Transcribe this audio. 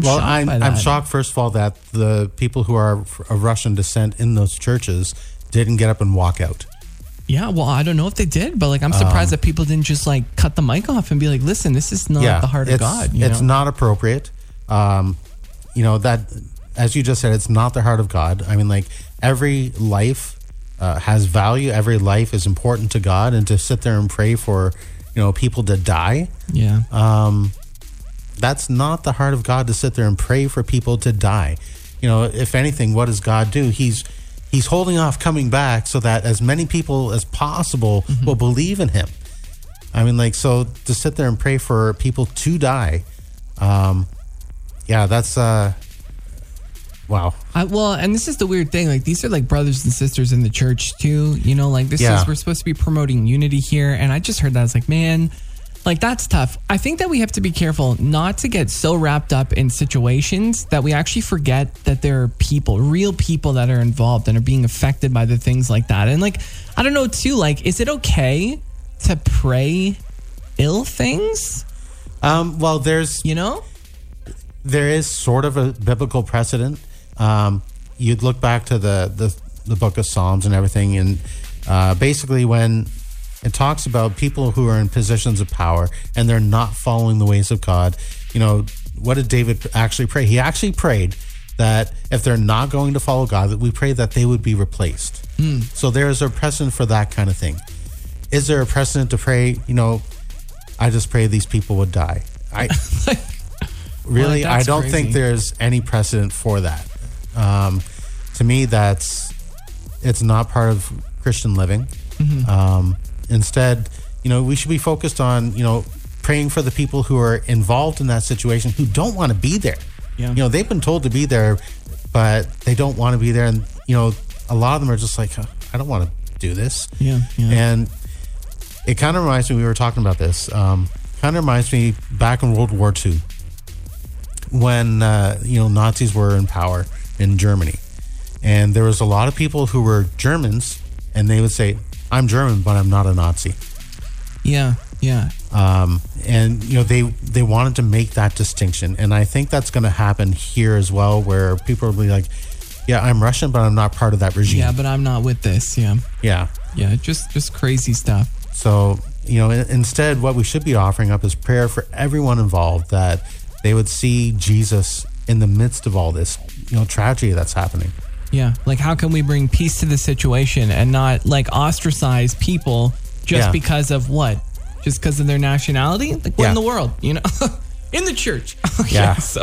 I'm well, shocked I'm. I'm shocked, first of all, that the people who are of Russian descent in those churches didn't get up and walk out. Yeah, well, I don't know if they did, but like I'm Um, surprised that people didn't just like cut the mic off and be like, "Listen, this is not the heart of God." You it's know? not appropriate. Um, you know that, as you just said, it's not the heart of God. I mean, like every life uh, has value. Every life is important to God, and to sit there and pray for, you know, people to die. Yeah. Um, that's not the heart of God to sit there and pray for people to die. You know, if anything, what does God do? He's He's holding off coming back so that as many people as possible Mm-hmm. will believe in him. I mean, like, so to sit there and pray for people to die, um, yeah, that's, uh, wow. I, well, and this is the weird thing. Like these are like brothers and sisters in the church too. You know, like this Yeah. is we're supposed to be promoting unity here, and I just heard that. I was like, man, like that's tough. I think that we have to be careful not to get so wrapped up in situations that we actually forget that there are people, real people that are involved and are being affected by the things like that. And like, I don't know too. Like, is it okay to pray ill things? Um, well, there's, you know, there is sort of a biblical precedent. Um, you'd look back to the, the, the book of Psalms and everything, and uh, basically when it talks about people who are in positions of power and they're not following the ways of God, you know, what did David actually pray? He actually prayed that if they're not going to follow God, that we pray that they would be replaced. Hmm. So there is a precedent for that kind of thing. Is there a precedent to pray, you know, I just pray these people would die? I really, Like, I don't crazy. think there's any precedent for that. Um, to me, that's it's not part of Christian living. Mhm. Um, instead, you know, we should be focused on you know praying for the people who are involved in that situation who don't want to be there. Yeah. You know, they've been told to be there, but they don't want to be there, and you know, a lot of them are just like, "Huh, I don't want to do this. Yeah, yeah. And it kind of reminds me, we were talking about this, um, kind of reminds me back in World War II when, uh, you know, Nazis were in power in Germany. And there was a lot of people who were Germans and they would say, I'm German, but I'm not a Nazi. yeah, yeah. Um, and you know they they wanted to make that distinction, and I think that's going to happen here as well, where people will be like, "Yeah, I'm Russian, but I'm not part of that regime." Yeah, but I'm not with this. Yeah. Yeah. Yeah, just just crazy stuff. So, you know, instead, what we should be offering up is prayer for everyone involved that they would see Jesus in the midst of all this, you know, tragedy that's happening. Yeah, like how can we bring peace to the situation and not like ostracize people just Yeah. because of what? Just because of their nationality? Like what in the world, you know? in the church. Yeah. so